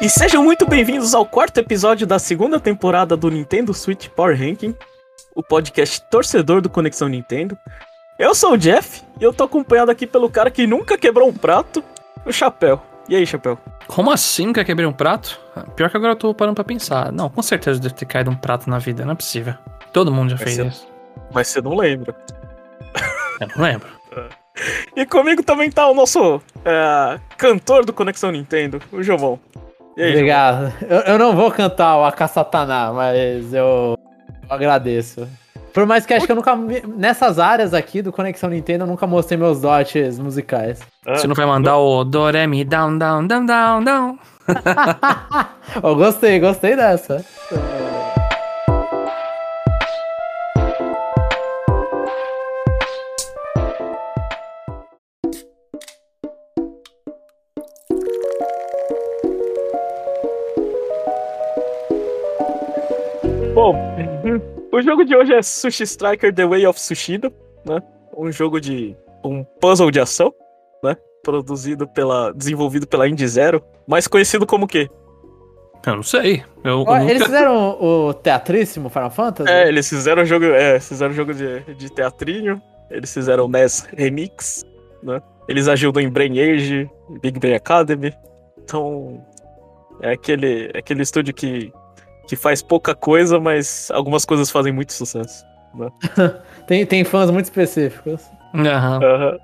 E sejam muito bem-vindos ao quarto episódio da segunda temporada do Nintendo Switch Power Ranking, o podcast torcedor do Conexão Nintendo. Eu sou o Jeff e eu tô acompanhado aqui pelo cara que nunca quebrou um prato, o Chapéu. E aí, Chapéu? Como assim nunca quebrei um prato? Pior que agora eu tô parando pra pensar. Não, com certeza deve ter caído um prato na vida, não é possível. Todo mundo já Mas fez você- isso. Mas você não lembra. Eu não lembro. E comigo também tá o nosso é, cantor do Conexão Nintendo, o Jovon. Aí, Obrigado. Eu, eu não vou cantar o Akasataná, mas eu agradeço. Por mais que acho que eu nunca. Nessas áreas aqui do Conexão Nintendo, eu nunca mostrei meus dotes musicais. Jovon? Você não vai mandar o Doremi down, down, down, down, down. Eu gostei, gostei dessa. Bom, o jogo de hoje é Sushi Striker The Way of Sushida, né? Um jogo de. um puzzle de ação, né? Produzido pela. desenvolvido pela Indie Zero, mais conhecido como o quê? Eu não sei. Eu, eu nunca- Eles fizeram o, o teatríssimo Final Fantasy? É, eles fizeram jogo. É, fizeram jogo de, de teatrinho, eles fizeram NES Remix, né? Eles ajudam em Brain Age, Big Brain Academy. Então. É aquele, é aquele estúdio que, que faz pouca coisa, mas algumas coisas fazem muito sucesso. Tem, tem fãs muito específicos. Aham. Aham.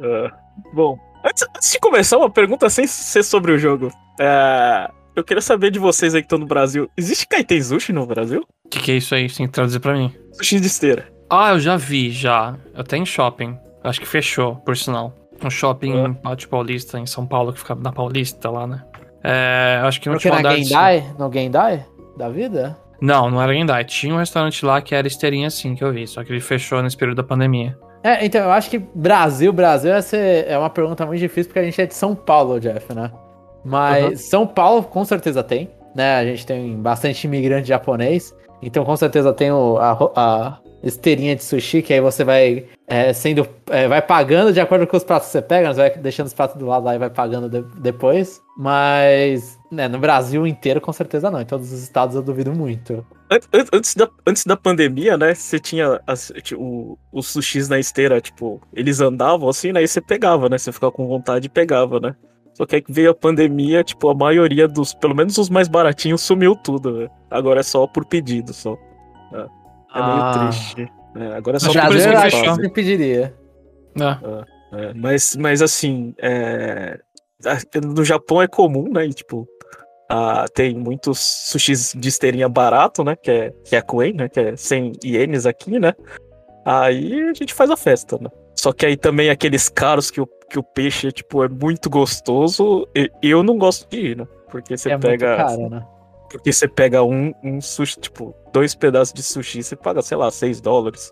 Ah, bom, antes, antes de começar, uma pergunta sem ser sobre o jogo. É, eu queria saber de vocês aí que estão no Brasil. Existe Kaiten Sushi no Brasil? O que, que é isso aí? Tem que traduzir pra mim. Sushi de esteira. Ah, eu já vi, já. Até em shopping. Acho que fechou, por sinal. Um shopping Ah. em Pátio Paulista, em São Paulo, que fica na Paulista lá, né? É, acho que no Porque último na Gendai? No Gendai? Da vida? Não, não era Gendai. Tinha um restaurante lá que era esteirinha assim que eu vi, só que ele fechou nesse período da pandemia. É, então eu acho que Brasil, Brasil essa é uma pergunta muito difícil porque a gente é de São Paulo, Jeff, né? Mas Uhum. São Paulo com certeza tem, né? A gente tem bastante imigrante japonês, então com certeza tem o- a, a esteirinha de sushi, que aí você vai é, sendo. é, vai pagando de acordo com os pratos que você pega, né? você vai deixando os pratos do lado lá e vai pagando de- depois. Mas né, no Brasil inteiro, com certeza não. Em todos os estados eu duvido muito. An- an- Antes da, antes da pandemia, né? Você tinha as- tipo, os sushis na esteira, tipo, eles andavam assim, né? E você pegava, né? Você ficava com vontade e pegava, né? Só que aí veio a pandemia, tipo, a maioria dos, pelo menos os mais baratinhos, sumiu tudo, né? Agora é só por pedido, só. É, é meio Ah. triste. É, agora é só por isso que eu eles acho que fechou. eu pediria. É. É, mas, mas assim, é, no Japão é comum, né? E, tipo, ah, tem muitos sushis de esteirinha barato, né? Que é, que é a Koen, né? Que é 100 ienes aqui, né? Aí a gente faz a festa, né? Só que aí também aqueles caros que o, que o peixe, tipo, é muito gostoso, e- eu não gosto de ir, né? Porque você é pega. muito caro, né? Porque você pega um, um sushi, tipo, dois pedaços de sushi, você paga, sei lá, 6 dólares.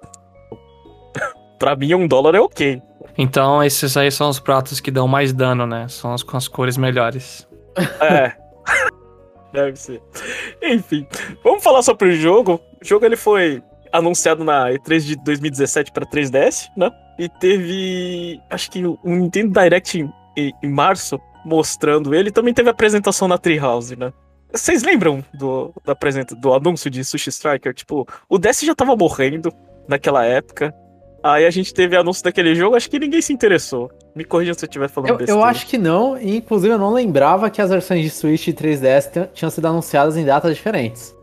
pra mim, um dólar é ok. Então, esses aí são os pratos que dão mais dano, né? São os com as cores melhores. É. Deve ser. Enfim, vamos falar sobre o jogo. O jogo ele foi anunciado na E3 de 2017 para 3DS, né? E teve, acho que um Nintendo Direct em, em- março mostrando ele. Também teve apresentação na Treehouse, né? Vocês lembram do, do, apresenta, do anúncio de Sushi Striker? Tipo, o DS já tava morrendo naquela época. Aí a gente teve anúncio daquele jogo, acho que ninguém se interessou. Me corrija se eu estiver falando Eu, besteira. eu acho que não, e inclusive eu não lembrava que as versões de Switch e 3DS tinham- sido anunciadas em datas diferentes.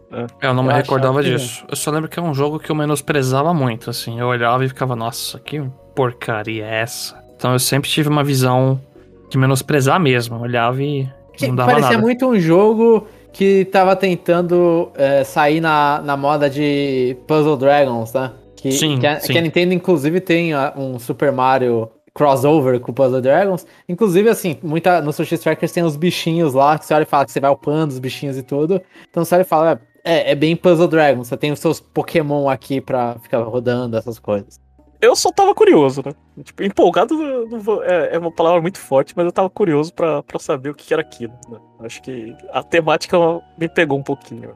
Eu não me Eu recordava achava que disso. Eu só lembro que é um jogo que eu menosprezava muito, assim. Eu olhava e ficava, nossa, que porcaria é essa? Então eu sempre tive uma visão de menosprezar mesmo. Eu olhava e Que não dava parecia nada. muito um jogo que tava tentando é, sair na, na moda de Puzzle Dragons, né? Que, Sim, que, a, sim. que a Nintendo, inclusive, tem um Super Mario crossover com Puzzle Dragons. Inclusive, assim, muita, no Sushi Strikers tem os bichinhos lá, que você olha e fala que você vai upando os bichinhos e tudo. Então você olha e fala, é, é bem Puzzle Dragons, você tem os seus Pokémon aqui pra ficar rodando, essas coisas. Eu só tava curioso, né? Tipo, empolgado vou- é, é uma palavra muito forte, mas eu tava curioso pra, pra saber o que era aquilo. né? Acho que a temática me pegou um pouquinho.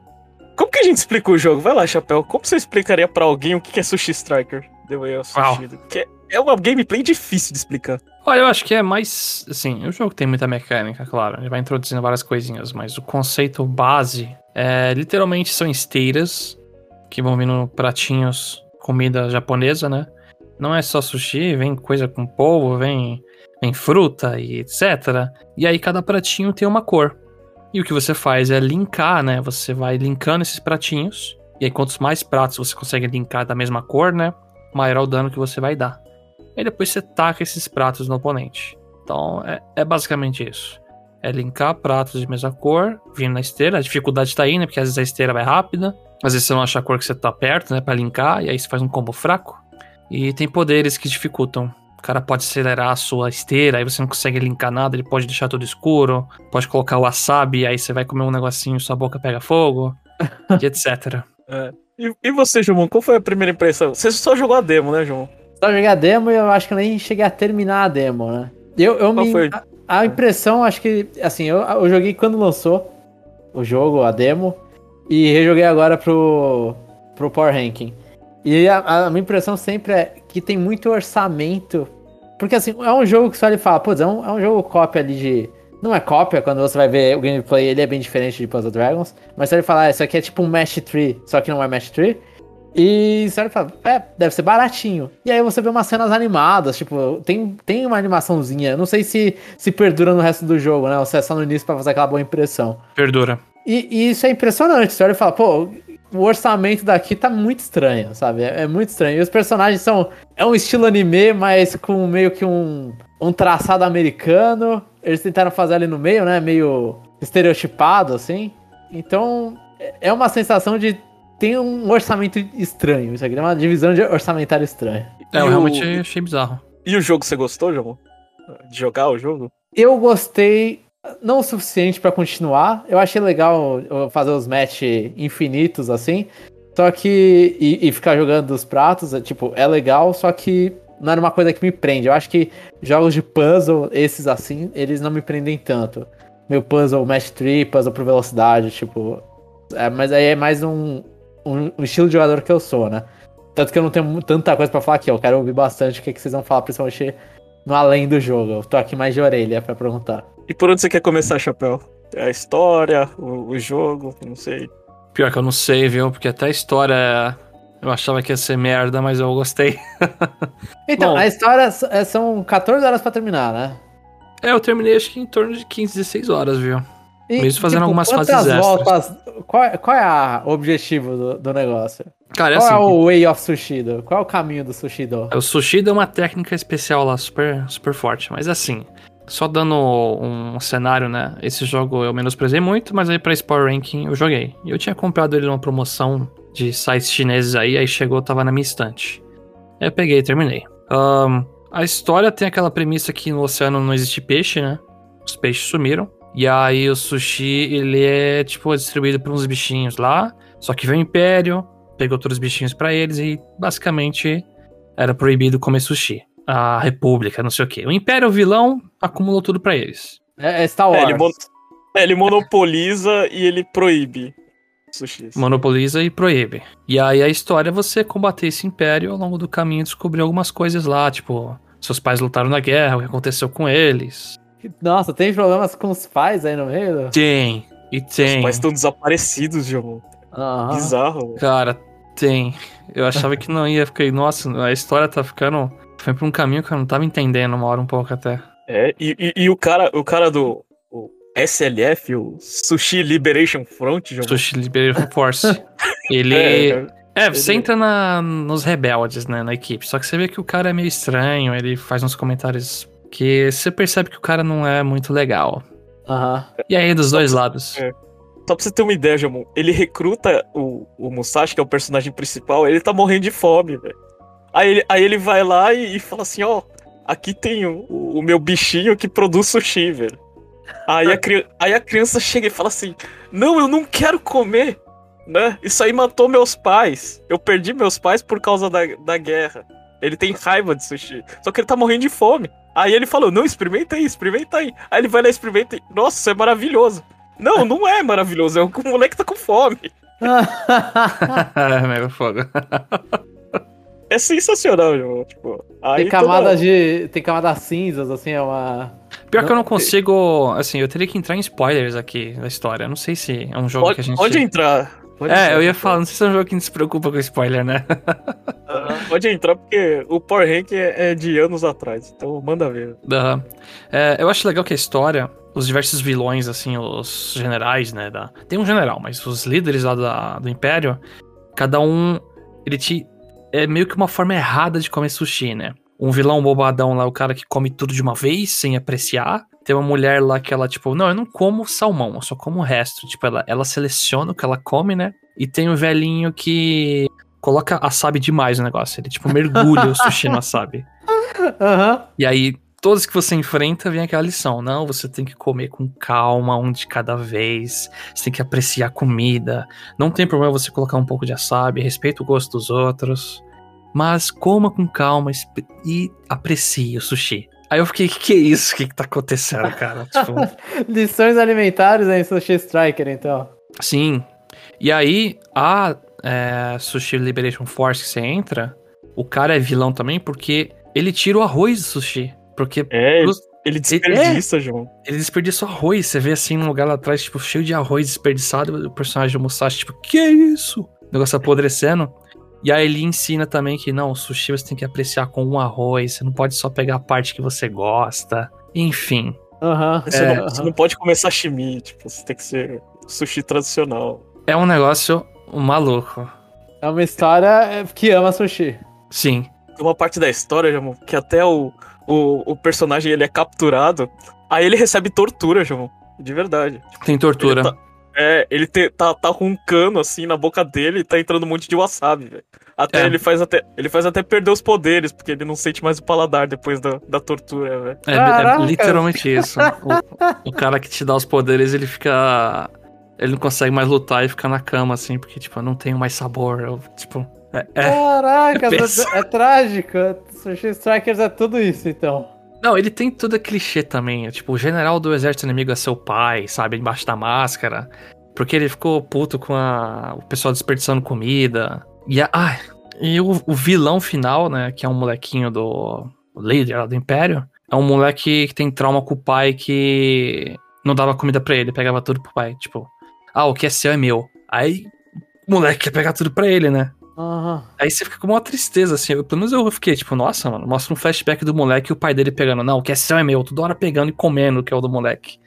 Como que a gente explica o jogo? Vai lá, Chapéu. Como você explicaria pra alguém o que é Sushi Striker? Way of Uau. Sushi? Que é- é uma gameplay difícil de explicar. Olha, eu acho que é mais. Assim, o jogo tem muita mecânica, claro. Ele vai introduzindo várias coisinhas, mas o conceito base é literalmente são esteiras que vão vindo pratinhos, comida japonesa, né? Não é só sushi, vem coisa com polvo, vem, vem fruta e etc. E aí cada pratinho tem uma cor. E o que você faz é linkar, né? Você vai linkando esses pratinhos. E aí, quantos mais pratos você consegue linkar da mesma cor, né? Maior o dano que você vai dar. E depois você taca esses pratos no oponente. Então é, é basicamente isso. É linkar pratos de mesma cor, vindo na esteira. A dificuldade tá aí, né? Porque às vezes a esteira vai rápida. Às vezes você não acha a cor que você tá perto, né? Pra linkar. E aí você faz um combo fraco. E tem poderes que dificultam. O cara pode acelerar a sua esteira, aí você não consegue linkar nada, ele pode deixar tudo escuro, pode colocar o wasabi, aí você vai comer um negocinho, sua boca pega fogo, e etc. É. E, e você, João, qual foi a primeira impressão? Você só jogou a demo, né, João? Só joguei a demo e eu acho que eu nem cheguei a terminar a demo, né? Eu, eu Qual me. foi? A, a impressão, acho que. Assim, eu, eu joguei quando lançou o jogo, a demo, e rejoguei agora pro, pro Power Ranking. E a, a minha impressão sempre é que tem muito orçamento. Porque assim, é um jogo que você olha e fala, pô, é um, é um jogo cópia ali de. Não é cópia, quando você vai ver o gameplay, ele é bem diferente de Puzzle Dragons. Mas você olha e fala, ah, isso aqui é tipo um Mesh Tree, só que não é Mesh Tree. E você olha e fala, é, deve ser baratinho. E aí você vê umas cenas animadas, tipo, tem, tem uma animaçãozinha. Não sei se se perdura no resto do jogo, né? Ou se é só no início pra fazer aquela boa impressão. Perdura. E, e isso é impressionante. Você olha e fala, pô, o orçamento daqui tá muito estranho, sabe? É, é muito estranho. E os personagens são. É um estilo anime, mas com meio que um, um traçado americano. Eles tentaram fazer ali no meio, né? Meio estereotipado, assim. Então, é- uma sensação de. Tem um orçamento estranho. Isso aqui é uma divisão de orçamentário estranha. É, E eu o- realmente achei bizarro. E o jogo, você gostou, João? De jogar o jogo? Eu gostei, não o suficiente pra continuar. Eu achei legal fazer os match infinitos assim. Só que. E, e ficar jogando os pratos, é, tipo, é legal, só que não era uma coisa que me prende. Eu acho que jogos de puzzle, esses assim, eles não me prendem tanto. Meu puzzle match tree, puzzle por velocidade, tipo. é, mas aí é mais um, um, um estilo de jogador que eu sou, né? Tanto que eu não tenho tanta coisa pra falar aqui. Eu quero ouvir bastante o que, que vocês vão falar, principalmente no além do jogo. Eu tô aqui mais de orelha pra perguntar. E por onde você quer começar, Chapéu? A história, o, o jogo, não sei. Pior que eu não sei, viu? Porque até a história eu achava que ia ser merda, mas eu gostei. Então, Bom. a história é- são 14 horas pra terminar, né? É, eu terminei acho que em torno de 15, 16 horas, viu? E, Mesmo fazendo algumas quantas fases extras. voltas, qual, é- qual é a- o objetivo do, do negócio? Cara, é qual assim. é o way of Sushido? Qual é o caminho do Sushido? O sushi deu uma técnica especial lá, super, super forte. Mas assim, só dando um cenário, né? Esse jogo eu menosprezei muito, mas aí pra Power Ranking eu joguei. Eu tinha comprado ele numa promoção de sites chineses aí, aí chegou, tava na minha estante. Aí eu peguei e terminei. Ahn, a história tem aquela premissa que no oceano não existe peixe, né? Os peixes sumiram. E aí o sushi, ele é, tipo, distribuído por uns bichinhos lá. Só que veio o Império, pegou todos os bichinhos pra eles e basicamente era proibido comer sushi. A República, não sei o quê. O Império, o vilão, acumulou tudo pra eles. É, é Star É, Wars. ele mon- É, ele monopoliza e ele proíbe sushis. Monopoliza e proíbe. E aí a história é você combater esse Império ao longo do caminho descobrir algumas coisas lá, tipo, seus pais lutaram na guerra, o que aconteceu com eles. Nossa, tem problemas com os pais aí no meio? Tem, e Os tem. pais estão desaparecidos, João. Aham. Bizarro. Cara, tem. Eu achava que não ia, fiquei, nossa, a história tá ficando. Foi pra um caminho que eu não tava entendendo uma hora um pouco até. É, e, e, e o cara, o cara do o SLF, o Sushi Liberation Front, João. Sushi Liberation Force. Ele. É, É, você Ele- entra na, nos rebeldes, né, na equipe. Só que você vê que o cara é meio estranho, ele faz uns comentários que você percebe que o cara não é muito legal. Aham. E aí, dos dois lados. É. Só pra você ter uma ideia, Jamon, ele recruta o, o Musashi, que é o personagem principal, ele tá morrendo de fome, velho. Aí ele, aí ele vai lá e, e fala assim, ó, aqui tem o, o meu bichinho que produz sushi, velho. Aí a, aí a criança chega e fala assim, não, eu não quero comer, né? Isso aí matou meus pais. Eu perdi meus pais por causa da, da guerra. Ele tem raiva de sushi. Só que ele tá morrendo de fome. Aí ele falou, não, experimenta aí, experimenta aí. Aí ele vai lá experimenta e, nossa, isso é maravilhoso. Não, não é maravilhoso, é o que o moleque tá com fome. é, meu fogo. É sensacional, João. Tipo, aí Tem camadas de. Tem camadas cinzas, assim, é uma. Pior que eu não consigo. Assim, eu teria que entrar em spoilers aqui da história. Eu não sei se é um jogo Pode, que a gente. pode entrar. Pode É, entrar. eu ia falar, não sei se é um jogo que a gente se preocupa com spoiler, né? Pode entrar, porque o Power Rank é, é de anos atrás. Então manda ver. Aham. É, eu acho legal que a história, os diversos vilões, assim, os generais, né? Da... Tem um general, mas os líderes lá da- do Império, cada um, ele te. É meio que uma forma errada de comer sushi, né? Um vilão bobadão lá, o cara que come tudo de uma vez, sem apreciar. Tem uma mulher lá que ela, tipo, não, eu não como salmão, eu só como o resto. Tipo, ela, ela seleciona o que ela come, né? E tem o velhinho que coloca wasabi demais no negócio. Ele, tipo, mergulha o sushi no wasabi. Aham. E aí, todos que você enfrenta, vem aquela lição. Não, você tem que comer com calma, um de cada vez. Você tem que apreciar a comida. Não tem problema você colocar um pouco de wasabi, respeita o gosto dos outros. Mas coma com calma e aprecie o sushi. Aí eu fiquei, que que é isso? O que que tá acontecendo, cara? tipo, Lições alimentares em Sushi Striker, então. sim. E aí, a é, Sushi Liberation Force que você entra, o cara é vilão também porque ele tira o arroz do sushi. Porque É, ele, Plus- ele desperdiça, João. Ele desperdiça arroz. Você vê assim num lugar lá atrás, tipo, cheio de arroz desperdiçado. O personagem do Musashi, tipo, que é isso? O negócio apodrecendo. E aí ele ensina também que não, o sushi você tem que apreciar com um arroz. Você não pode só pegar a parte que você gosta. Enfim. Aham. Você, é, não, você aham. não pode comer sashimi, tipo, você tem que ser sushi tradicional. É um negócio maluco. É uma história é, que ama sushi. Sim. Tem uma parte da história, Jamon, que até o, o, o personagem ele é capturado, aí ele recebe tortura, Jamon. De verdade. Tipo, Tem tortura. Ele tá- é, ele te- tá, tá com um cano assim na boca dele e tá entrando um monte de wasabi, velho. Até É. ele faz até ele faz até perder os poderes, porque ele não sente mais o paladar depois da, da tortura, velho. É, é literalmente isso. O, o cara que te dá os poderes, ele fica. Ele não consegue mais lutar e fica na cama, assim, porque, tipo, eu não tenho mais sabor. Eu, tipo. É, é. Caraca, é é, trágico. Sushi Strikers é tudo isso, então. Não, ele tem tudo é clichê também. é Tipo, o general do exército inimigo é seu pai, sabe? Embaixo da máscara. Porque ele ficou puto com a, o pessoal desperdiçando comida. E, a, ai, e o, o vilão final, né? Que é um molequinho do líder do Império. É um moleque que tem trauma com o pai que não dava comida pra ele, pegava tudo pro pai. Tipo, ah, o que é seu é meu. Aí o moleque quer pegar tudo pra ele, né? Aham. Aí você fica com uma tristeza, assim. Eu, pelo menos eu fiquei, tipo, nossa, mano, mostra um flashback do moleque e o pai dele pegando. Não, o que é seu é meu, toda hora pegando e comendo que é o do moleque.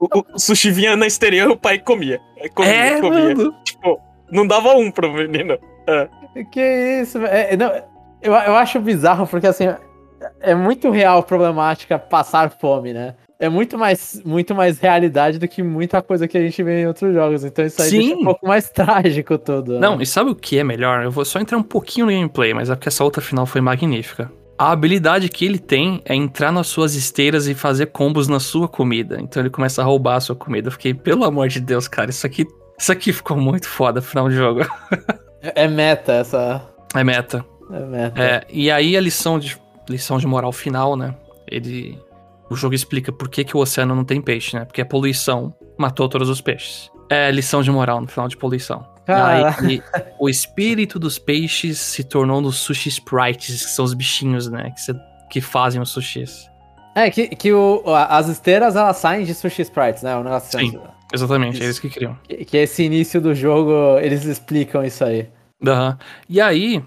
O, o- o sushi vinha na exterior e o pai comia. Comia, é, comia. mano. Tipo, não dava um pro menino. Que isso, velho. é, não, eu, eu acho bizarro porque assim é muito real a problemática passar fome, né? É muito mais, muito mais realidade do que muita coisa que a gente vê em outros jogos. Então isso aí Sim. deixa um pouco mais trágico tudo. né? Não, e sabe o que é melhor? Eu vou só entrar um pouquinho no gameplay, mas é porque essa outra final foi magnífica. A habilidade que ele tem é entrar nas suas esteiras e fazer combos na sua comida. Então ele começa a roubar a sua comida. Eu fiquei, pelo amor de Deus, cara, isso aqui, isso aqui ficou muito foda final do jogo. É, é meta essa. É meta. É meta. É, e aí a lição de, lição de moral final, né? Ele. O jogo explica por que, que o oceano não tem peixe, né? Porque a poluição matou todos os peixes. É lição de moral no final de poluição. Cara. Aí, o espírito dos peixes se tornou nos sushi sprites, que são os bichinhos, né? Que, cê- que fazem os sushis. É, que, que o, as esteiras elas saem de Sushi Sprites, né? O negócio Sim. Exatamente, é Isso. isso que criam. Que, que esse início do jogo, eles explicam isso aí. Aham. E aí,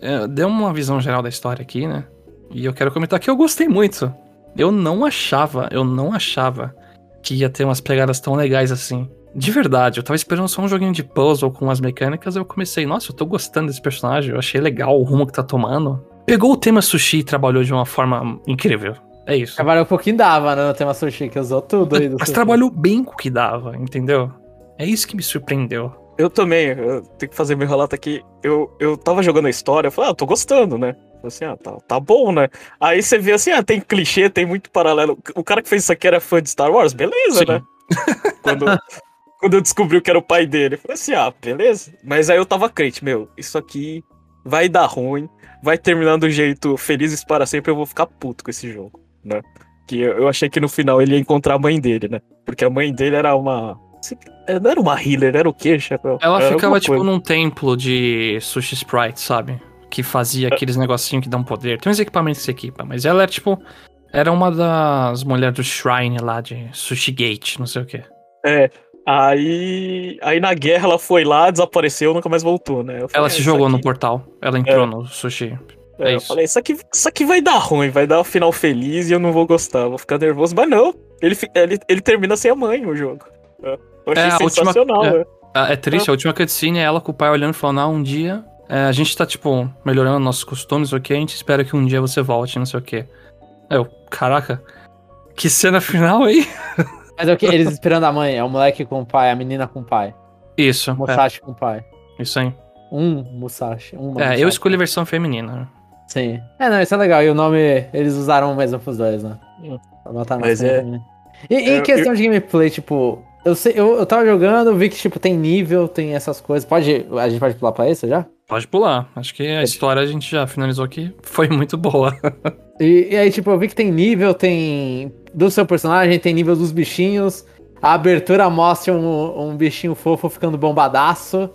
é, deu uma visão geral da história aqui, né? E eu quero comentar que eu gostei muito. Eu não achava, eu não achava que ia ter umas pegadas tão legais assim. De verdade, eu tava esperando só um joguinho de puzzle com umas mecânicas, eu comecei, nossa, eu tô gostando desse personagem, eu achei legal o rumo que tá tomando. Pegou o tema sushi e trabalhou de uma forma incrível. É isso. Trabalhou um pouquinho dava, né? No tema sushi, que usou tudo aí do Mas sushi. trabalhou bem com o que dava, entendeu? É isso que me surpreendeu. Eu também, eu tenho que fazer meu relato aqui. Eu, eu tava jogando a história, eu falei, ah, eu tô gostando, né? Eu falei assim, ah, tá, tá bom, né? Aí você vê assim, ah, tem clichê, tem muito paralelo. O cara que fez isso aqui era fã de Star Wars, beleza, Sim. né? Quando, quando eu descobri que era o pai dele, eu falei assim, ah, beleza. Mas aí eu tava crente, meu, isso aqui vai dar ruim, vai terminar do jeito felizes para sempre, eu vou ficar puto com esse jogo, né? Que eu, eu achei que no final ele ia encontrar a mãe dele, né? Porque a mãe dele era uma. Não era uma healer, era o quê, Chapéu? Ela Era ficava, tipo, coisa. num templo de sushi sprite, sabe? Que fazia aqueles negocinhos que dão poder. Tem uns equipamentos que se equipa, mas ela era tipo. Era uma das mulheres do Shrine lá de Sushi Gate, não sei o que. É. Aí. Aí na guerra ela foi lá, desapareceu, nunca mais voltou, né? Falei, Ela "Ah, se jogou no aqui- portal. Ela entrou no sushi. É, É eu falei, isso aqui, isso aqui vai dar ruim, vai dar um final feliz e eu não vou gostar, vou ficar nervoso. Mas não, ele, ele, ele termina sem a mãe o jogo. É, Eu achei É, a última- sensacional, é. né? É triste, a última cutscene é ela com o pai olhando e falando, ah, um dia é, a gente tá, tipo, melhorando nossos costumes, ok? A gente espera que um dia você volte, não sei o quê. Eu, caraca, que cena final aí? Mas é o que? Eles esperando a mãe. É o moleque com o pai, a menina com o pai. Isso, O é, Musashi com o pai. isso aí. Um Musashi. Uma É, Musashi. eu escolhi a versão feminina. Sim. É, não, isso é legal. E o nome, eles usaram o mesmo pros dois, né? Pra botar na Mas é-. E, em Eu- questão de gameplay, tipo, eu, sei, eu, eu tava jogando, vi que, tipo, tem nível, tem essas coisas. Pode. A gente pode pular pra esse já? Pode pular, acho que a história a gente já finalizou aqui, foi muito boa. E, e aí, tipo, eu vi que tem nível, tem. Do seu personagem, tem nível dos bichinhos. A abertura mostra um, um bichinho fofo ficando bombadaço,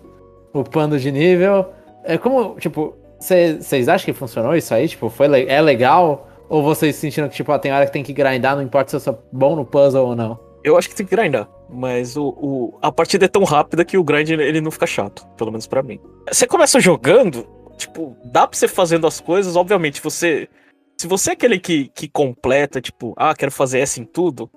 upando de nível. É como, tipo, vocês acham que funcionou isso aí? Tipo, foi, é legal? Ou vocês sentiram que, tipo, ó, tem hora que tem que grindar, não importa se eu sou bom no puzzle ou não? Eu acho que tem que grindar. Mas o, o- a partida é tão rápida que o grind ele não fica chato, pelo menos pra mim. Você começa jogando, tipo, dá pra você fazendo as coisas, obviamente, você. Se você é aquele que, que completa, tipo, ah, quero fazer essa em tudo,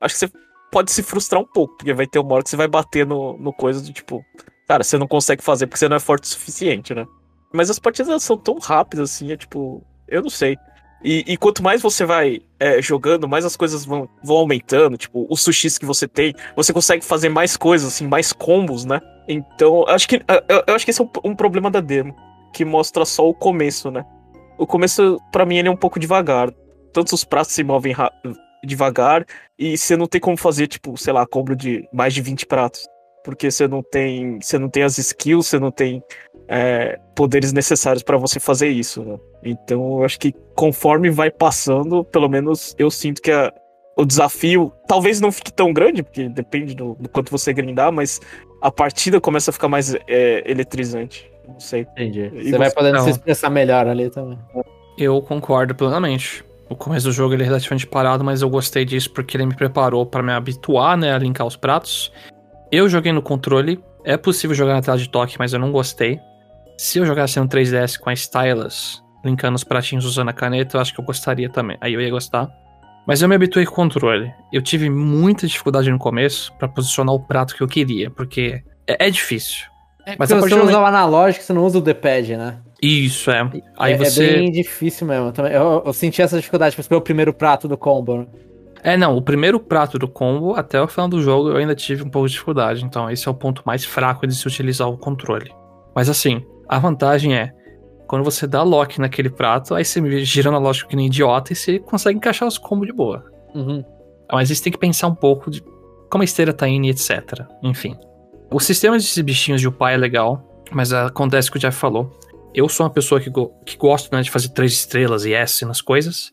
acho que você pode se frustrar um pouco, porque vai ter uma hora que você vai bater no, no coisa do tipo, cara, você não consegue fazer porque você não é forte o suficiente, né? Mas as partidas são tão rápidas assim, é tipo, eu não sei. E, e quanto mais você vai é, jogando, mais as coisas vão, vão aumentando. Tipo, os sushis que você tem, você consegue fazer mais coisas, assim, mais combos, né? Então, acho que, eu, eu acho que esse é um, um problema da demo, que mostra só o começo, né? O começo, pra mim, ele é um pouco devagar. Tanto os pratos se movem devagar, e você não tem como fazer, tipo, sei lá, combo de mais de 20 pratos. Porque você não tem. Você não tem as skills, você não tem é, poderes necessários pra você fazer isso, né? Então eu acho que conforme vai passando, pelo menos eu sinto que a- o desafio talvez não fique tão grande, porque depende do, do quanto você grindar, mas a partida começa a ficar mais é, eletrizante. Não sei. Entendi. E Você vai podendo Não. se expressar melhor ali também. Eu concordo plenamente. O começo do jogo ele é relativamente parado, mas eu gostei disso porque ele me preparou pra me habituar, né, a linkar os pratos. Eu joguei no controle, é possível jogar na tela de toque, mas eu não gostei. Se eu jogasse no 3DS com a stylus, linkando os pratinhos usando a caneta, eu acho que eu gostaria também. Aí eu ia gostar. Mas eu me habituei com o controle. Eu tive muita dificuldade no começo pra posicionar o prato que eu queria, porque é, é difícil. É, Mas você do usa o analógico, você não usa o D-pad, né? Isso, é. Aí é, você. é bem difícil mesmo. Eu, eu senti essa dificuldade pra o primeiro prato do combo. É, não, o primeiro prato do combo, até o final do jogo, eu ainda tive um pouco de dificuldade. Então, esse é o ponto mais fraco de se utilizar o controle. Mas assim, a vantagem é, quando você dá lock naquele prato, aí você gira na lógica que nem idiota e você consegue encaixar os combos de boa. Uhum. Mas você tem que pensar um pouco de como a esteira tá indo e etc. Enfim. O sistema desses bichinhos de upar é legal, mas acontece o que o Jeff falou. Eu sou uma pessoa que, go que gosta né, de fazer três estrelas e S nas coisas.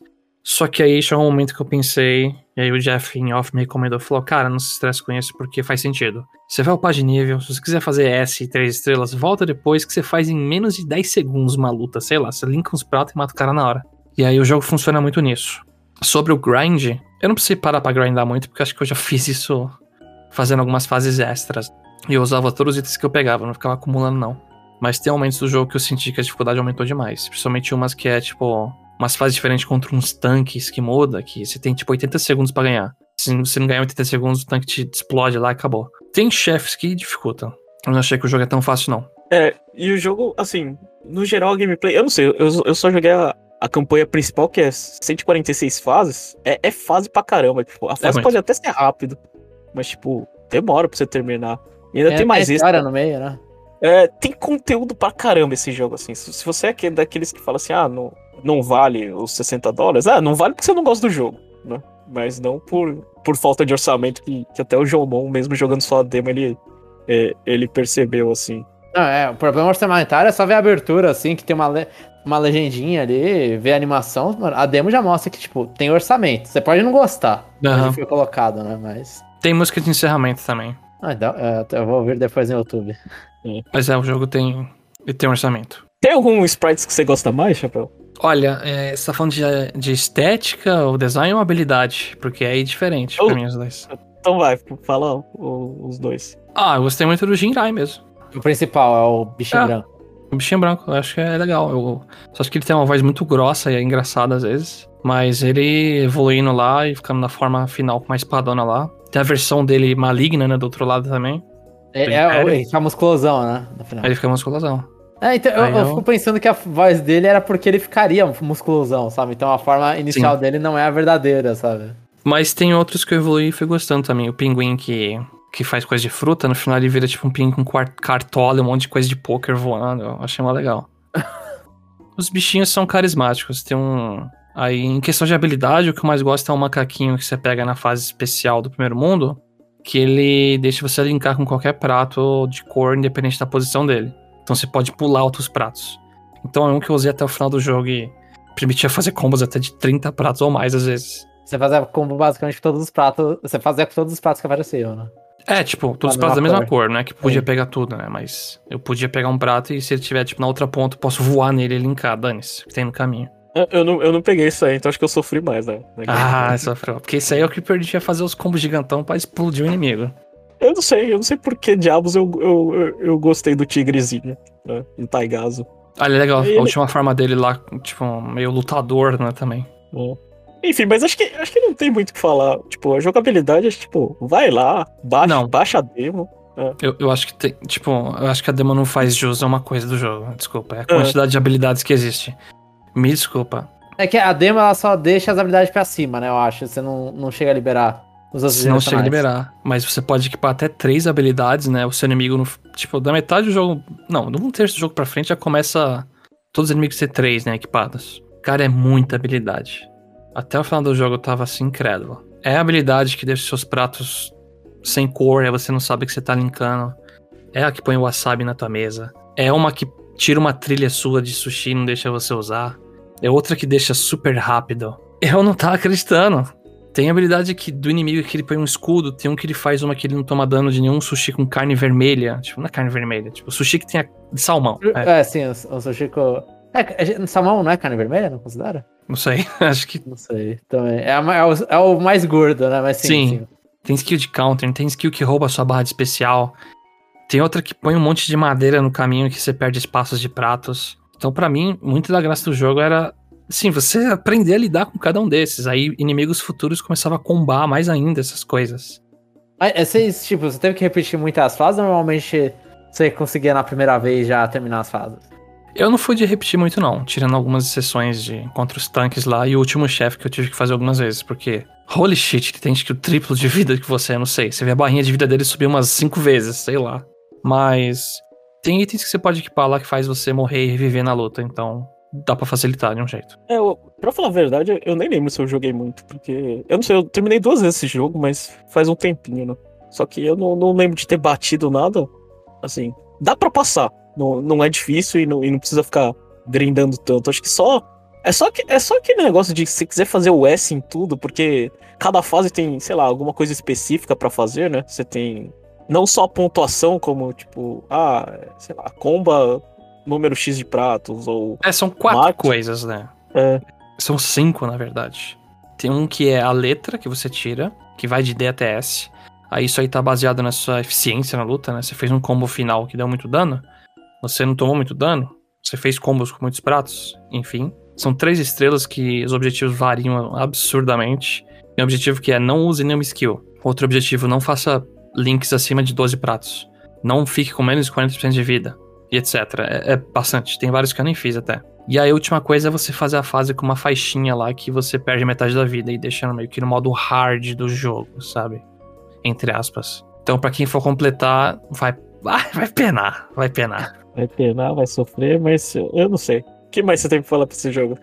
Só que aí chegou um momento que eu pensei, e aí o Jeff em off me recomendou, falou, cara, não se estresse com isso porque faz sentido. Você vai upar de nível, se você quiser fazer S 3 estrelas, volta depois que você faz em menos de 10 segundos uma luta, sei lá, você linka uns pratos e mata o cara na hora. E aí o jogo funciona muito nisso. Sobre o grind, eu não precisei parar pra grindar muito, porque acho que eu já fiz isso fazendo algumas fases extras. E eu usava todos os itens que eu pegava, não ficava acumulando não. Mas tem momentos do jogo que eu senti que a dificuldade aumentou demais. Principalmente umas que é, tipo, umas fases diferentes contra uns tanques que muda, que você tem, tipo, 80 segundos pra ganhar. Se você não ganhar 80 segundos, o tanque te explode lá e acabou. Tem chefes que dificultam. Eu não achei que o jogo é tão fácil, não. É, e o jogo, assim, no geral, a gameplay, eu não sei, eu, eu só joguei a, a campanha principal, que é 146 fases. É, é fase pra caramba. Tipo, a fase muito. pode até ser rápido, mas, tipo, demora pra você terminar. E ainda tem mais a extra. história no meio, né? É, tem conteúdo pra caramba esse jogo, assim. Se, se você é aquele daqueles que fala assim, ah, não, não vale os 60 dólares, ah, não vale porque você não gosta do jogo, né? Mas não por, por falta de orçamento, que, que até o Jomon, mesmo jogando só a demo, ele, é, ele percebeu, assim. Não, é, o problema orçamentário é só ver a abertura, assim, que tem uma, le- uma legendinha ali, ver a animação. Mano, a demo já mostra que, tipo, tem orçamento. Você pode não gostar onde foi colocado, né? Mas. Tem música de encerramento também. Ah, dá- é, eu vou ver depois no YouTube. Mas é, o jogo tem. Ele tem um orçamento. Tem algum sprites que você gosta mais, Chapéu? Olha, é, você tá falando de, de estética, o design ou habilidade? Porque é aí diferente pra mim os dois. Então vai, fala o- os dois. Ah, eu gostei muito do Jinrai mesmo. O principal é o bichinho Ah. branco. O bichinho branco, eu acho que é legal. Eu só acho que ele tem uma voz muito grossa e é engraçada às vezes. Mas ele evoluindo lá e ficando na forma final com uma espadona lá. Tem a versão dele maligna, né? Do outro lado também. É, Ele é, o- pega. ele fica musculosão, né? No final. Aí ele fica musculosão. É, então eu, eu fico pensando que a voz dele era porque ele ficaria musculosão, sabe? Então a forma inicial dele não é a verdadeira, sabe? Mas tem outros que eu evoluí e fui gostando também. O pinguim que, que faz coisa de fruta, no final ele vira tipo um pinguim com cartola, um monte de coisa de poker voando. Eu achei mó legal. Os bichinhos são carismáticos. Tem um. Aí, em questão de habilidade, o que eu mais gosto é um macaquinho que você pega na fase especial do primeiro mundo. Que ele deixa você linkar com qualquer prato de cor, independente da posição dele. Então você pode pular outros pratos. Então é um que eu usei até o final do jogo e permitia fazer combos até de 30 pratos ou mais às vezes. Você fazia combo basicamente com todos os pratos. Você fazia com todos os pratos que apareciam, né? É, tipo, todos os pratos da mesma mesma cor, né? Que podia Sim. pegar tudo, né? Mas eu podia pegar um prato e se ele tiver, tipo, na outra ponta, eu posso voar nele e linkar, dane-se, que tem no caminho. Eu, eu não, eu não peguei isso aí, então acho que eu sofri mais, né? Ah, sofreu. Porque isso aí é o que permitia fazer os combos gigantão pra explodir o inimigo. Eu não sei, eu não sei por que diabos eu, eu, eu, eu gostei do tigrezinho, né? Do Taigazo. Olha, é legal. Ele- A última forma dele lá, tipo, meio lutador, né, também. né? Enfim, mas acho que, acho que não tem muito o que falar. Tipo, a jogabilidade, que, tipo, vai lá, baixa, Não. baixa a demo. Eu, eu acho que tem, tipo, eu acho que a demo não faz jus a uma coisa do jogo. Desculpa, é a quantidade de habilidades que existe. Me desculpa. É que a demo ela só deixa as habilidades pra cima, né? Eu acho. Você não, não chega a liberar Se não chega a liberar. Mas você pode equipar até três habilidades, né? O seu inimigo, no, tipo, da metade do jogo. Não, de um terço do jogo pra frente já começa todos os inimigos ter três, né? Equipados. Cara, é muita habilidade. Até o final do jogo eu tava assim, incrédulo. É a habilidade que deixa os seus pratos sem cor, aí você não sabe que você tá linkando. É a que põe o wasabi na tua mesa. É uma que tira uma trilha sua de sushi e não deixa você usar. É outra que deixa super rápido. Eu não tava acreditando. Tem habilidade que, do inimigo que ele põe um escudo, tem um que ele faz uma que ele não toma dano de nenhum sushi com carne vermelha. Tipo, não é carne vermelha, tipo, sushi que tem a, de salmão. É, É, sim, o, o sushi com... É, salmão não é carne vermelha? Não considera? não sei, acho que Não sei. Também. É, a é o, é o mais gordo, né? Mas sim, Sim. sim. tem skill de counter, tem skill que rouba a sua barra de especial. Tem outra que põe um monte de madeira no caminho que você perde espaços de pratos. Então, pra mim, muito da graça do jogo era, sim, você aprender a lidar com cada um desses. Aí, inimigos futuros começavam a combar mais ainda essas coisas. É, vocês, tipo, você teve que repetir muitas fases ou normalmente você conseguia na primeira vez já terminar as fases? Eu não fui de repetir muito, não. Tirando algumas sessões de contra os tanques lá e o último chefe que eu tive que fazer algumas vezes, porque. Holy shit, ele tem acho que o triplo de vida que você, eu não sei. Você vê a barrinha de vida dele subir umas cinco vezes, sei lá. Mas. Tem itens que você pode equipar lá que faz você morrer e reviver na luta, então dá pra facilitar de um jeito. É, eu, pra falar a verdade, eu nem lembro se eu joguei muito, porque. Eu não sei, eu terminei duas vezes esse jogo, mas faz um tempinho, né? Só que eu não, não lembro de ter batido nada. Assim, dá pra passar. Não, não é difícil e não, e não precisa ficar grindando tanto. Acho que só. É só, que, é só aquele negócio de se quiser fazer o S em tudo, porque cada fase tem, sei lá, alguma coisa específica pra fazer, né? Você tem não só a pontuação, como tipo, ah, sei lá, comba número X de pratos, ou. É, são quatro Mate. coisas, né? É, São cinco, na verdade. Tem um que é a letra que você tira, que vai de D até S. Aí isso aí tá baseado na sua eficiência na luta, né? Você fez um combo final que deu muito dano. Você não tomou muito dano. Você fez combos com muitos pratos. Enfim. São três estrelas que os objetivos variam absurdamente. Tem um objetivo que é não use nenhuma skill. Outro objetivo, não faça links acima de 12 pratos. Não fique com menos de 40% de vida. E etc. É, é bastante. Tem vários que eu nem fiz até. E aí a última coisa é você fazer a fase com uma faixinha lá que você perde metade da vida e deixando meio que no modo hard do jogo, sabe? Entre aspas. Então, pra quem for completar, vai, vai, vai penar, vai penar. vai penar, vai sofrer, mas eu não sei. O que mais você tem pra falar pra esse jogo?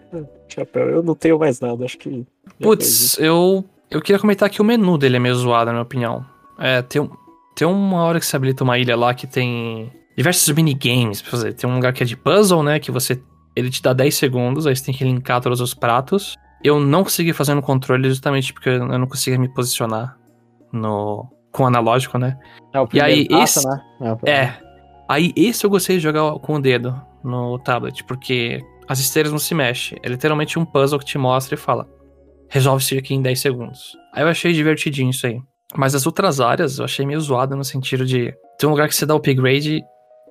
Chapéu, eu não tenho mais nada, acho que. Putz, eu, eu queria comentar que o menu dele é meio zoado, na minha opinião. É, tem, tem uma hora que você habilita uma ilha lá que tem diversos minigames pra fazer. Tem um lugar que é de puzzle, né? Que você. Ele te dá 10 segundos, aí você tem que linkar todos os pratos. Eu não consegui fazer no controle justamente porque eu não conseguia me posicionar no. com o analógico, né? É o E aí, primeiro esse- né? É, É. Aí esse eu gostei de jogar com o dedo no tablet, porque as esteiras não se mexem. É literalmente um puzzle que te mostra e fala: resolve isso aqui em 10 segundos. Aí eu achei divertidinho isso aí. Mas as outras áreas eu achei meio zoada no sentido de. Tem um lugar que você dá upgrade,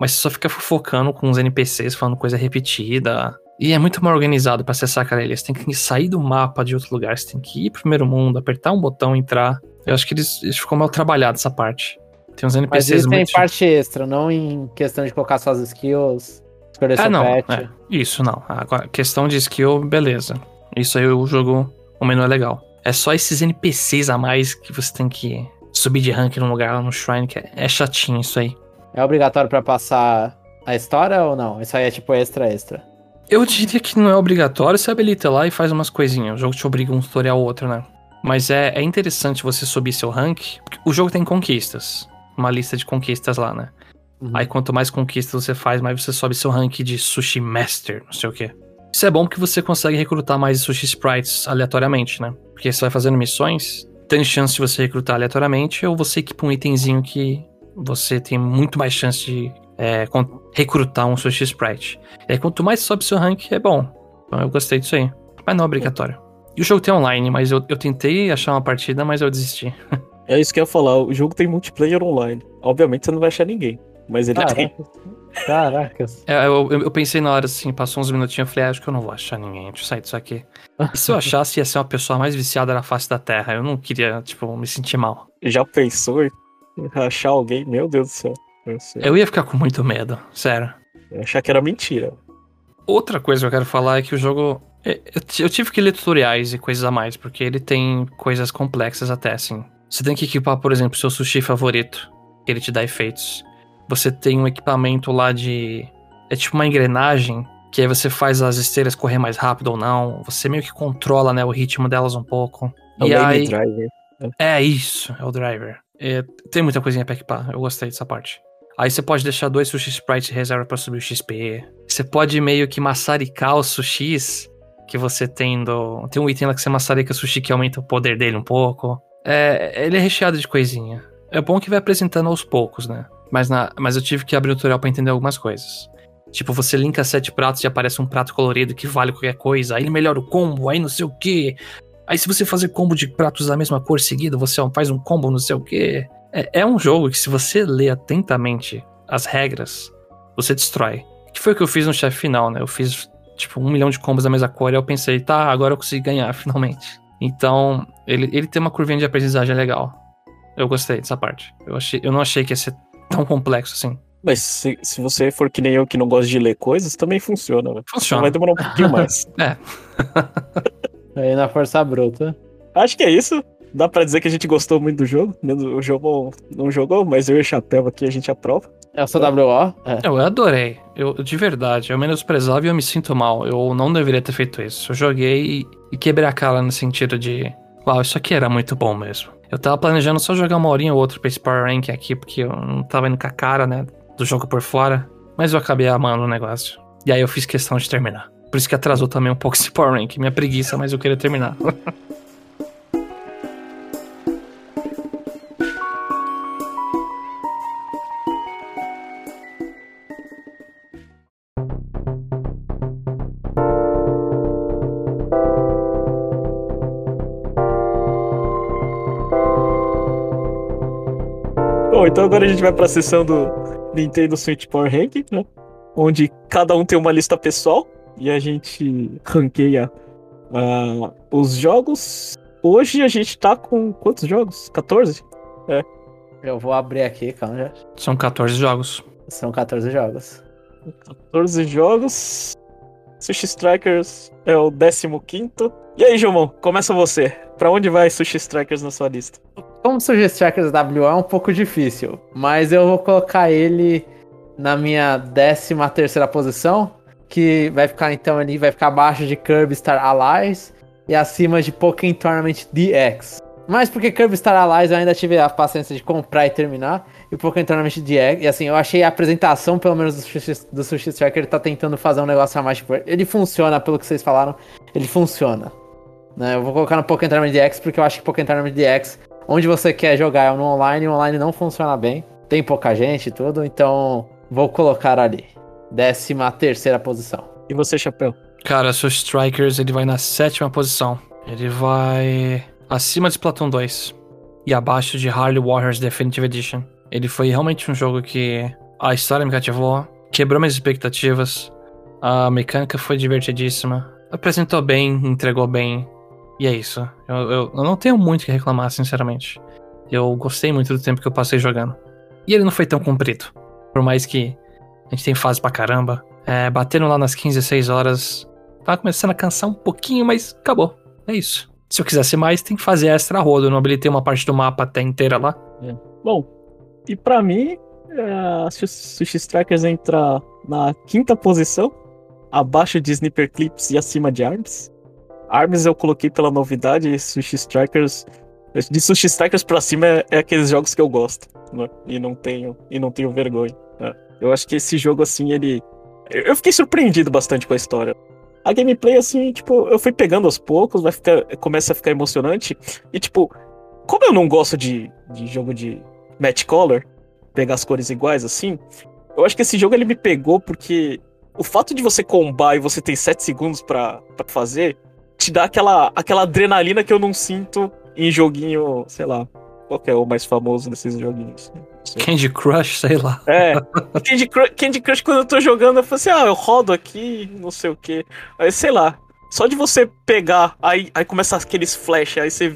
mas você só fica focando com os NPCs falando coisa repetida. E é muito mal organizado para acessar ilha. Você tem que sair do mapa de outro lugar, você tem que ir pro primeiro mundo, apertar um botão, entrar. Eu acho que eles, eles ficou mal trabalhado essa parte. Tem uns NPCs Mas isso muito. tem parte extra, não em questão de colocar suas skills, escolher Ah, seu não. é, isso não. Agora, questão de skill, beleza. Isso aí o jogo, o menu é legal. É só esses NPCs a mais que você tem que subir de rank num lugar lá no Shrine, que é, é chatinho isso aí. É obrigatório pra passar a história ou não? Isso aí é tipo extra extra. Eu diria que não é obrigatório, você habilita lá e faz umas coisinhas. O jogo te obriga um tutorial ou outro, né? Mas é, é interessante você subir seu rank. porque O jogo tem conquistas. Uma lista de conquistas lá, né? Uhum. Aí quanto mais conquistas você faz, mais você sobe seu rank de Sushi Master, não sei o quê. Isso é bom porque você consegue recrutar mais Sushi Sprites aleatoriamente, né? Porque você vai fazendo missões, tem chance de você recrutar aleatoriamente, ou você equipa um itemzinho que você tem muito mais chance de é, recrutar um Sushi Sprite. E aí quanto mais sobe seu rank, é bom. Então eu gostei disso aí. Mas não é obrigatório. E o jogo tem online, mas eu, eu tentei achar uma partida, mas eu desisti. É isso que eu ia falar. O jogo tem multiplayer online. Obviamente você não vai achar ninguém. Mas ele Caraca. tem. Caracas. É, eu, eu- eu pensei na hora assim, passou uns minutinhos, eu falei, ah, acho que eu não vou achar ninguém, deixa eu sair disso aqui. E se eu achasse, ia ser uma pessoa mais viciada na face da Terra. Eu não queria, tipo, me sentir mal. Já pensou achar alguém? Meu Deus do céu. Eu, ia ficar com muito medo, sério. Eu ia achar que era mentira. Outra coisa que eu quero falar é que o jogo. Eu, ti- eu tive que ler tutoriais e coisas a mais, porque ele tem coisas complexas até, assim. Você tem que equipar, por exemplo, seu sushi favorito, que ele te dá efeitos. Você tem um equipamento lá de. É tipo uma engrenagem, que aí você faz as esteiras correr mais rápido ou não. Você meio que controla, né, o ritmo delas um pouco. É o e aí. Driver. É isso, é o driver. É, tem muita coisinha pra equipar, eu gostei dessa parte. Aí você pode deixar dois sushi sprites de reserva pra subir o XP. Você pode meio que maçaricar os sushis que você tem do. Tem um item lá que você maçarica o sushi que aumenta o poder dele um pouco. É, ele é recheado de coisinha. É bom que vai apresentando aos poucos, né? Mas, na, mas eu tive que abrir o tutorial pra entender algumas coisas. Tipo, você linka sete pratos e aparece um prato colorido que vale qualquer coisa. Aí ele melhora o combo, aí não sei o que. Aí se você fazer combo de pratos da mesma cor seguida, você faz um combo não sei o quê. É, é um jogo que se você ler atentamente as regras, você destrói. Que foi o que eu fiz no chefe final, né? Eu fiz, tipo, um milhão de combos da mesma cor e eu pensei, tá, agora eu consegui ganhar, finalmente. Então, ele, ele tem uma curvinha de aprendizagem legal. Eu gostei dessa parte. Eu, achei, eu não achei que ia ser tão complexo assim. Mas se, se você for que nem eu que não gosta de ler coisas, também funciona. né? Só Funciona. vai demorar um pouquinho mais. Aí na força bruta. Acho que é isso. Dá pra dizer que a gente gostou muito do jogo. O jogo não jogou, mas eu e o Chapéu aqui a gente aprova. É o seu WO? É. Eu adorei. Eu, de verdade, eu menosprezava e eu me sinto mal. Eu não deveria ter feito isso. Eu joguei e, e quebrei a cara no sentido de. Uau, isso aqui era muito bom mesmo. Eu tava planejando só jogar uma horinha ou outra pra esse Power Rank aqui, porque eu não tava indo com a cara, né, do jogo por fora. Mas eu acabei amando o negócio. E aí eu fiz questão de terminar. Por isso que atrasou também um pouco esse Power Rank. Minha preguiça, mas eu queria terminar. Bom, então agora a gente vai pra sessão do Nintendo Switch Power Rank, né? Onde cada um tem uma lista pessoal e a gente ranqueia ah, os jogos. Hoje a gente tá com quantos jogos? 14? Eu vou abrir aqui, calma já. São 14 jogos. São 14 jogos. 14 jogos. Sushi Strikers é o 15. E aí, Jomon, começa você. Pra onde vai Sushi Strikers na sua lista? Como Suggest Trackers WO é um pouco difícil, mas eu vou colocar ele na minha 13 terceira posição, que vai ficar então ali, vai ficar abaixo de Kirby Star Allies e acima de Pokémon Tournament DX. Mas porque Kirby Star Allies eu ainda tive a paciência de comprar e terminar, e Pokémon Tournament DX, e assim, eu achei a apresentação, pelo menos do Sushi, do Sushi Striker, ele tá tentando fazer um negócio a mais, tipo, ele funciona, pelo que vocês falaram, ele funciona. Né? Eu vou colocar no Pokémon Tournament DX porque eu acho que Pokémon Tournament DX, onde você quer jogar é no online, e o online não funciona bem. Tem pouca gente e tudo, então vou colocar ali. Décima terceira posição. E você, Chapéu? Cara, seu Strikers ele vai na sétima posição. Ele vai acima de Splatoon 2 e abaixo de Harley Warriors Definitive Edition. Ele foi realmente um jogo que a história me cativou, quebrou minhas expectativas, a mecânica foi divertidíssima, apresentou bem, entregou bem, e é isso. Eu, eu, eu não tenho muito o que reclamar, sinceramente. Eu gostei muito do tempo que eu passei jogando. E ele não foi tão comprido. Por mais que a gente tem fase pra caramba. É, batendo lá nas 15, 6 horas. Tava começando a cansar um pouquinho, mas acabou. É isso. Se eu quisesse mais, tem que fazer extra rodo. Eu não habilitei uma parte do mapa até inteira lá. Bom, e pra mim, é, Sushi Strikers entra na quinta posição, abaixo de Sniper Clips e acima de Arms. Arms eu coloquei pela novidade, Sushi Strikers. De Sushi Strikers pra cima é, é aqueles jogos que eu gosto, né? E não tenho, e não tenho vergonha. né? Eu acho que esse jogo, assim, ele. Eu fiquei surpreendido bastante com a história. A gameplay, assim, tipo, eu fui pegando aos poucos, vai ficar, começa a ficar emocionante. E, tipo, como eu não gosto de, de jogo de match color, pegar as cores iguais, assim, eu acho que esse jogo ele me pegou porque o fato de você combar e você ter 7 segundos pra fazer, te dá aquela, aquela adrenalina que eu não sinto em joguinho, sei lá, qual que é o mais famoso desses joguinhos? Candy Crush, sei lá. É, Candy Crush, Candy Crush, quando eu tô jogando, eu falo assim, ah, eu rodo aqui, não sei o quê. Aí, sei lá, só de você pegar, aí, aí começa aqueles flash, aí você,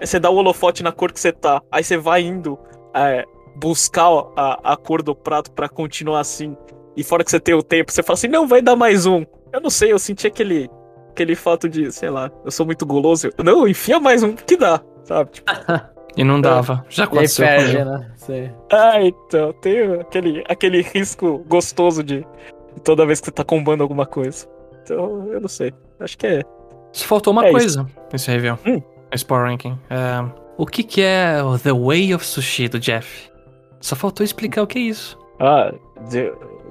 aí você dá o holofote na cor que você tá, aí você vai indo é, buscar a, a cor do prato pra continuar assim, e fora que você tem o tempo, você fala assim, não, vai dar mais um. Eu não sei, eu senti aquele, aquele fato de, sei lá, eu sou muito guloso. eu- Não, enfia mais um que dá, sabe? Tipo, E não dava. Já E aí aconteceu perde, né? Sei. Ah, então, tem aquele, aquele risco gostoso de toda vez que você tá combando alguma coisa. Então, eu não sei. Acho que é. Só faltou uma É coisa nesse review. Hum. Nesse Power Ranking. É, o que, que é o The Way of Sushi do Jeff? Só faltou explicar o que é isso. Ah,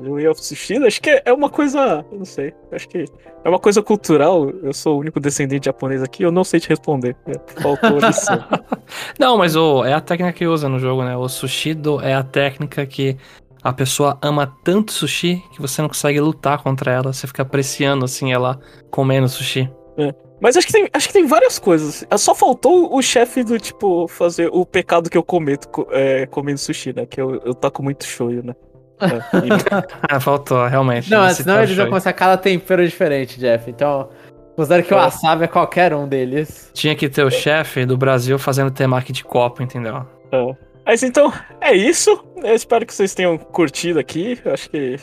The Way of Sushi, acho que é, é uma coisa. Eu não sei. Acho que é uma coisa cultural. Eu sou o único descendente japonês aqui, eu não sei te responder. É, faltou lição. Não, mas o, é a técnica que usa no jogo, né? O sushido é a técnica que a pessoa ama tanto sushi que você não consegue lutar contra ela. Você fica apreciando, assim, ela comendo sushi. Mas acho que, tem, acho que tem várias coisas. Só faltou o chefe do tipo fazer o pecado que eu cometo co- é, comendo sushi, né? Que eu, eu taco muito shoyu, né? Ah, faltou, realmente. Não, senão eles vão começar cada tempero diferente, Jeff. Então, considero que o wasabi é qualquer um deles. Tinha que ter o chefe do Brasil fazendo temaki de copo, entendeu? É. Mas então, é isso. Eu espero que vocês tenham curtido aqui. Eu acho que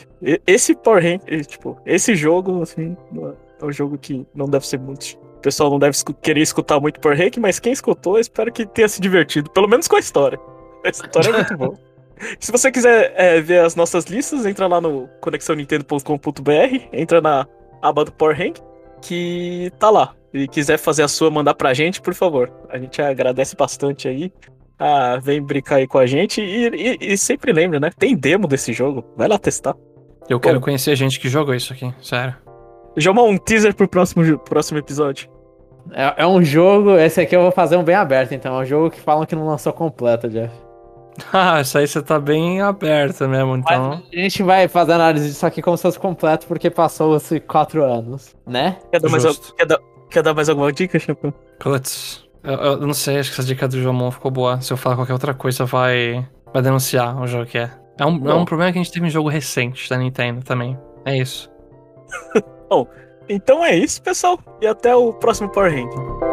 esse Power Rank, tipo, esse jogo, assim, é é um jogo que não deve ser muito. O pessoal não deve querer escutar muito Power Rank, mas quem escutou, eu espero que tenha se divertido. Pelo menos com a história. A história é muito boa. Se você quiser é, ver as nossas listas, entra lá no conexãonintendo.com.br, entra na aba do Power Rank, que tá lá. E quiser fazer a sua, mandar pra gente, por favor. A gente agradece bastante aí. Ah, vem brincar aí com a gente. E, e- e sempre lembra, né? Tem demo desse jogo. Vai lá testar. Eu quero Bom. conhecer gente que jogou isso aqui, sério. Jomar, um teaser pro próximo, próximo episódio. É, é um jogo. Esse aqui eu vou fazer um bem aberto, então. É um jogo que falam que não lançou completo, Jeff. Ah, isso aí você tá bem aberta mesmo, então. Mas a gente vai fazer análise disso aqui como se fosse completo, porque passou-se quatro anos, né? Quer dar, mais, quer, dar, quer dar mais alguma dica, Chapéu? Putz, eu, eu não sei, acho que essa dica do Jomon ficou boa. Se eu falar qualquer outra coisa, vai, vai denunciar o jogo que é. É um, é um Bom. problema que a gente teve em jogo recente da Nintendo também. É isso. Então é isso, pessoal. E até o próximo Power Ranking.